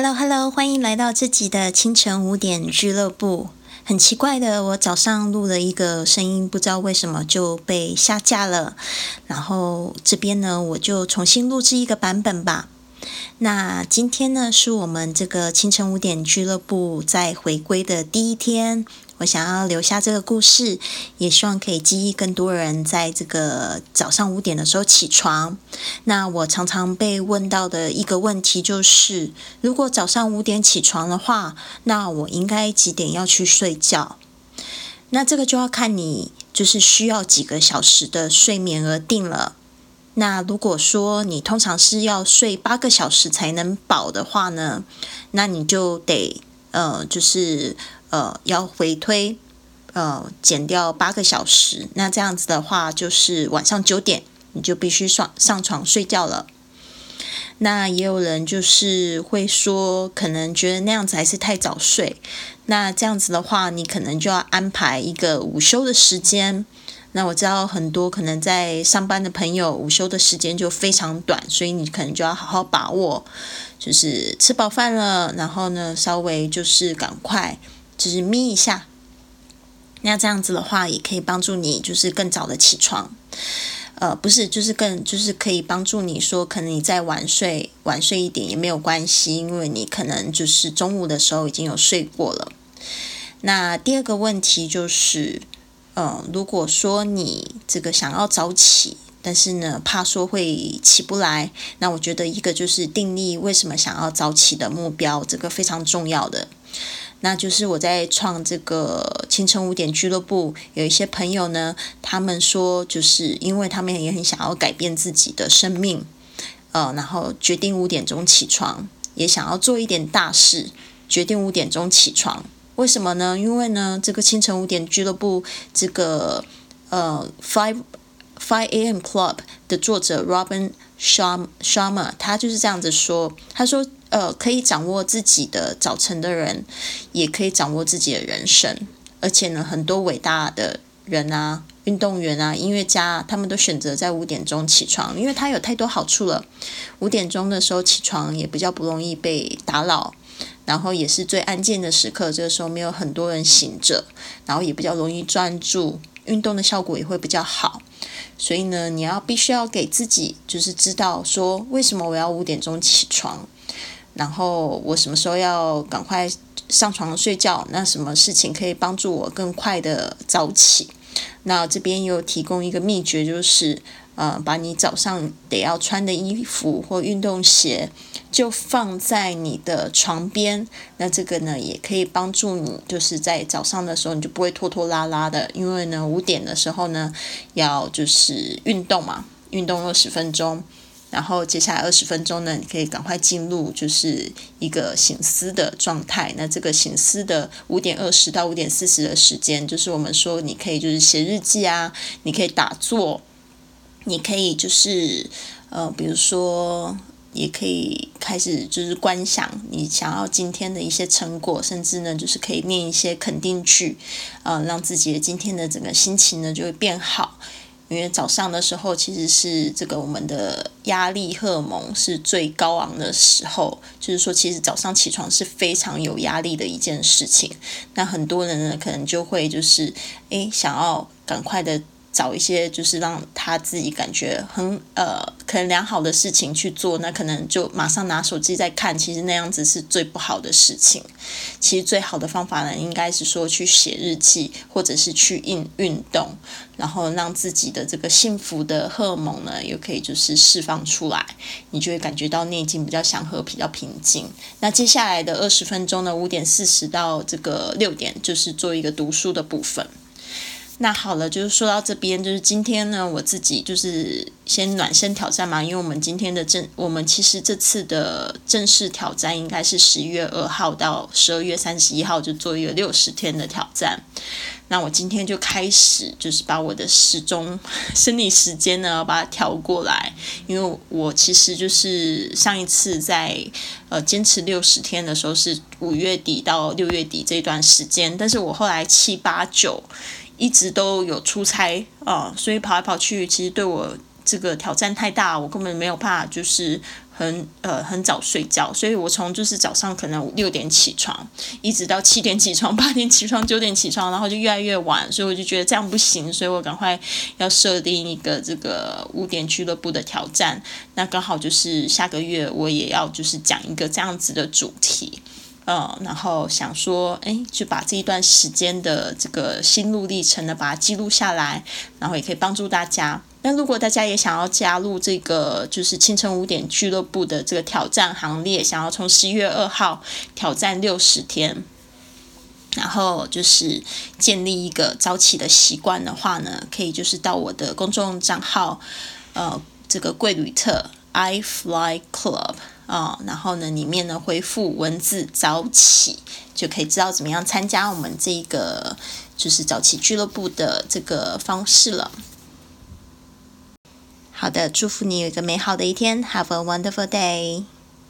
Hello Hello，欢迎来到自己的清晨五点俱乐部。很奇怪的，我早上录了一个声音，不知道为什么就被下架了。然后这边呢，我就重新录制一个版本吧。那今天呢，是我们这个清晨五点俱乐部在回归的第一天。我想要留下这个故事，也希望可以激励更多人在这个早上五点的时候起床。那我常常被问到的一个问题就是：如果早上五点起床的话，那我应该几点要去睡觉？那这个就要看你就是需要几个小时的睡眠而定了。那如果说你通常是要睡八个小时才能饱的话呢，那你就得呃，就是。呃，要回推，呃，减掉八个小时，那这样子的话，就是晚上九点你就必须上上床睡觉了。那也有人就是会说，可能觉得那样子还是太早睡。那这样子的话，你可能就要安排一个午休的时间。那我知道很多可能在上班的朋友，午休的时间就非常短，所以你可能就要好好把握，就是吃饱饭了，然后呢，稍微就是赶快。就是眯一下，那这样子的话，也可以帮助你，就是更早的起床。呃，不是，就是更，就是可以帮助你说，可能你再晚睡，晚睡一点也没有关系，因为你可能就是中午的时候已经有睡过了。那第二个问题就是，呃，如果说你这个想要早起，但是呢，怕说会起不来，那我觉得一个就是定立为什么想要早起的目标，这个非常重要的。那就是我在创这个清晨五点俱乐部，有一些朋友呢，他们说，就是因为他们也很想要改变自己的生命，呃，然后决定五点钟起床，也想要做一点大事，决定五点钟起床。为什么呢？因为呢，这个清晨五点俱乐部，这个呃 Five Five A.M. Club 的作者 Robin Sharma，他就是这样子说，他说。呃，可以掌握自己的早晨的人，也可以掌握自己的人生。而且呢，很多伟大的人啊，运动员啊，音乐家，他们都选择在五点钟起床，因为他有太多好处了。五点钟的时候起床也比较不容易被打扰，然后也是最安静的时刻，这个时候没有很多人醒着，然后也比较容易专注，运动的效果也会比较好。所以呢，你要必须要给自己就是知道说，为什么我要五点钟起床。然后我什么时候要赶快上床睡觉？那什么事情可以帮助我更快的早起？那这边又提供一个秘诀，就是呃，把你早上得要穿的衣服或运动鞋就放在你的床边。那这个呢，也可以帮助你，就是在早上的时候你就不会拖拖拉拉的。因为呢，五点的时候呢，要就是运动嘛，运动二十分钟。然后接下来二十分钟呢，你可以赶快进入就是一个醒思的状态。那这个醒思的五点二十到五点四十的时间，就是我们说你可以就是写日记啊，你可以打坐，你可以就是呃，比如说也可以开始就是观想你想要今天的一些成果，甚至呢就是可以念一些肯定句，呃，让自己的今天的整个心情呢就会变好。因为早上的时候，其实是这个我们的压力荷尔蒙是最高昂的时候，就是说，其实早上起床是非常有压力的一件事情。那很多人呢，可能就会就是，诶，想要赶快的。找一些就是让他自己感觉很呃可能良好的事情去做，那可能就马上拿手机在看，其实那样子是最不好的事情。其实最好的方法呢，应该是说去写日记，或者是去运运动，然后让自己的这个幸福的荷尔蒙呢，又可以就是释放出来，你就会感觉到内心比较祥和，比较平静。那接下来的二十分钟呢，五点四十到这个六点，就是做一个读书的部分。那好了，就是说到这边，就是今天呢，我自己就是先暖身挑战嘛，因为我们今天的正，我们其实这次的正式挑战应该是十一月二号到十二月三十一号，就做一个六十天的挑战。那我今天就开始，就是把我的时钟 生理时间呢，把它调过来，因为我其实就是上一次在呃坚持六十天的时候是五月底到六月底这段时间，但是我后来七八九。一直都有出差啊，所以跑来跑去，其实对我这个挑战太大，我根本没有办法，就是很呃很早睡觉，所以我从就是早上可能六点起床，一直到七点起床、八点起床、九点起床，然后就越来越晚，所以我就觉得这样不行，所以我赶快要设定一个这个五点俱乐部的挑战。那刚好就是下个月我也要就是讲一个这样子的主题，呃，然后想说，哎，就把这一段时间的这个心路历程呢，把它记录下来，然后也可以帮助大家。那如果大家也想要加入这个就是清晨五点俱乐部的这个挑战行列，想要从十一月二号挑战六十天，然后就是建立一个早起的习惯的话呢，可以就是到我的公众账号，呃，这个贵旅特 I Fly Club 啊，然后呢里面呢回复文字早起，就可以知道怎么样参加我们这个就是早起俱乐部的这个方式了。好的，祝福你有一个美好的一天，Have a wonderful day。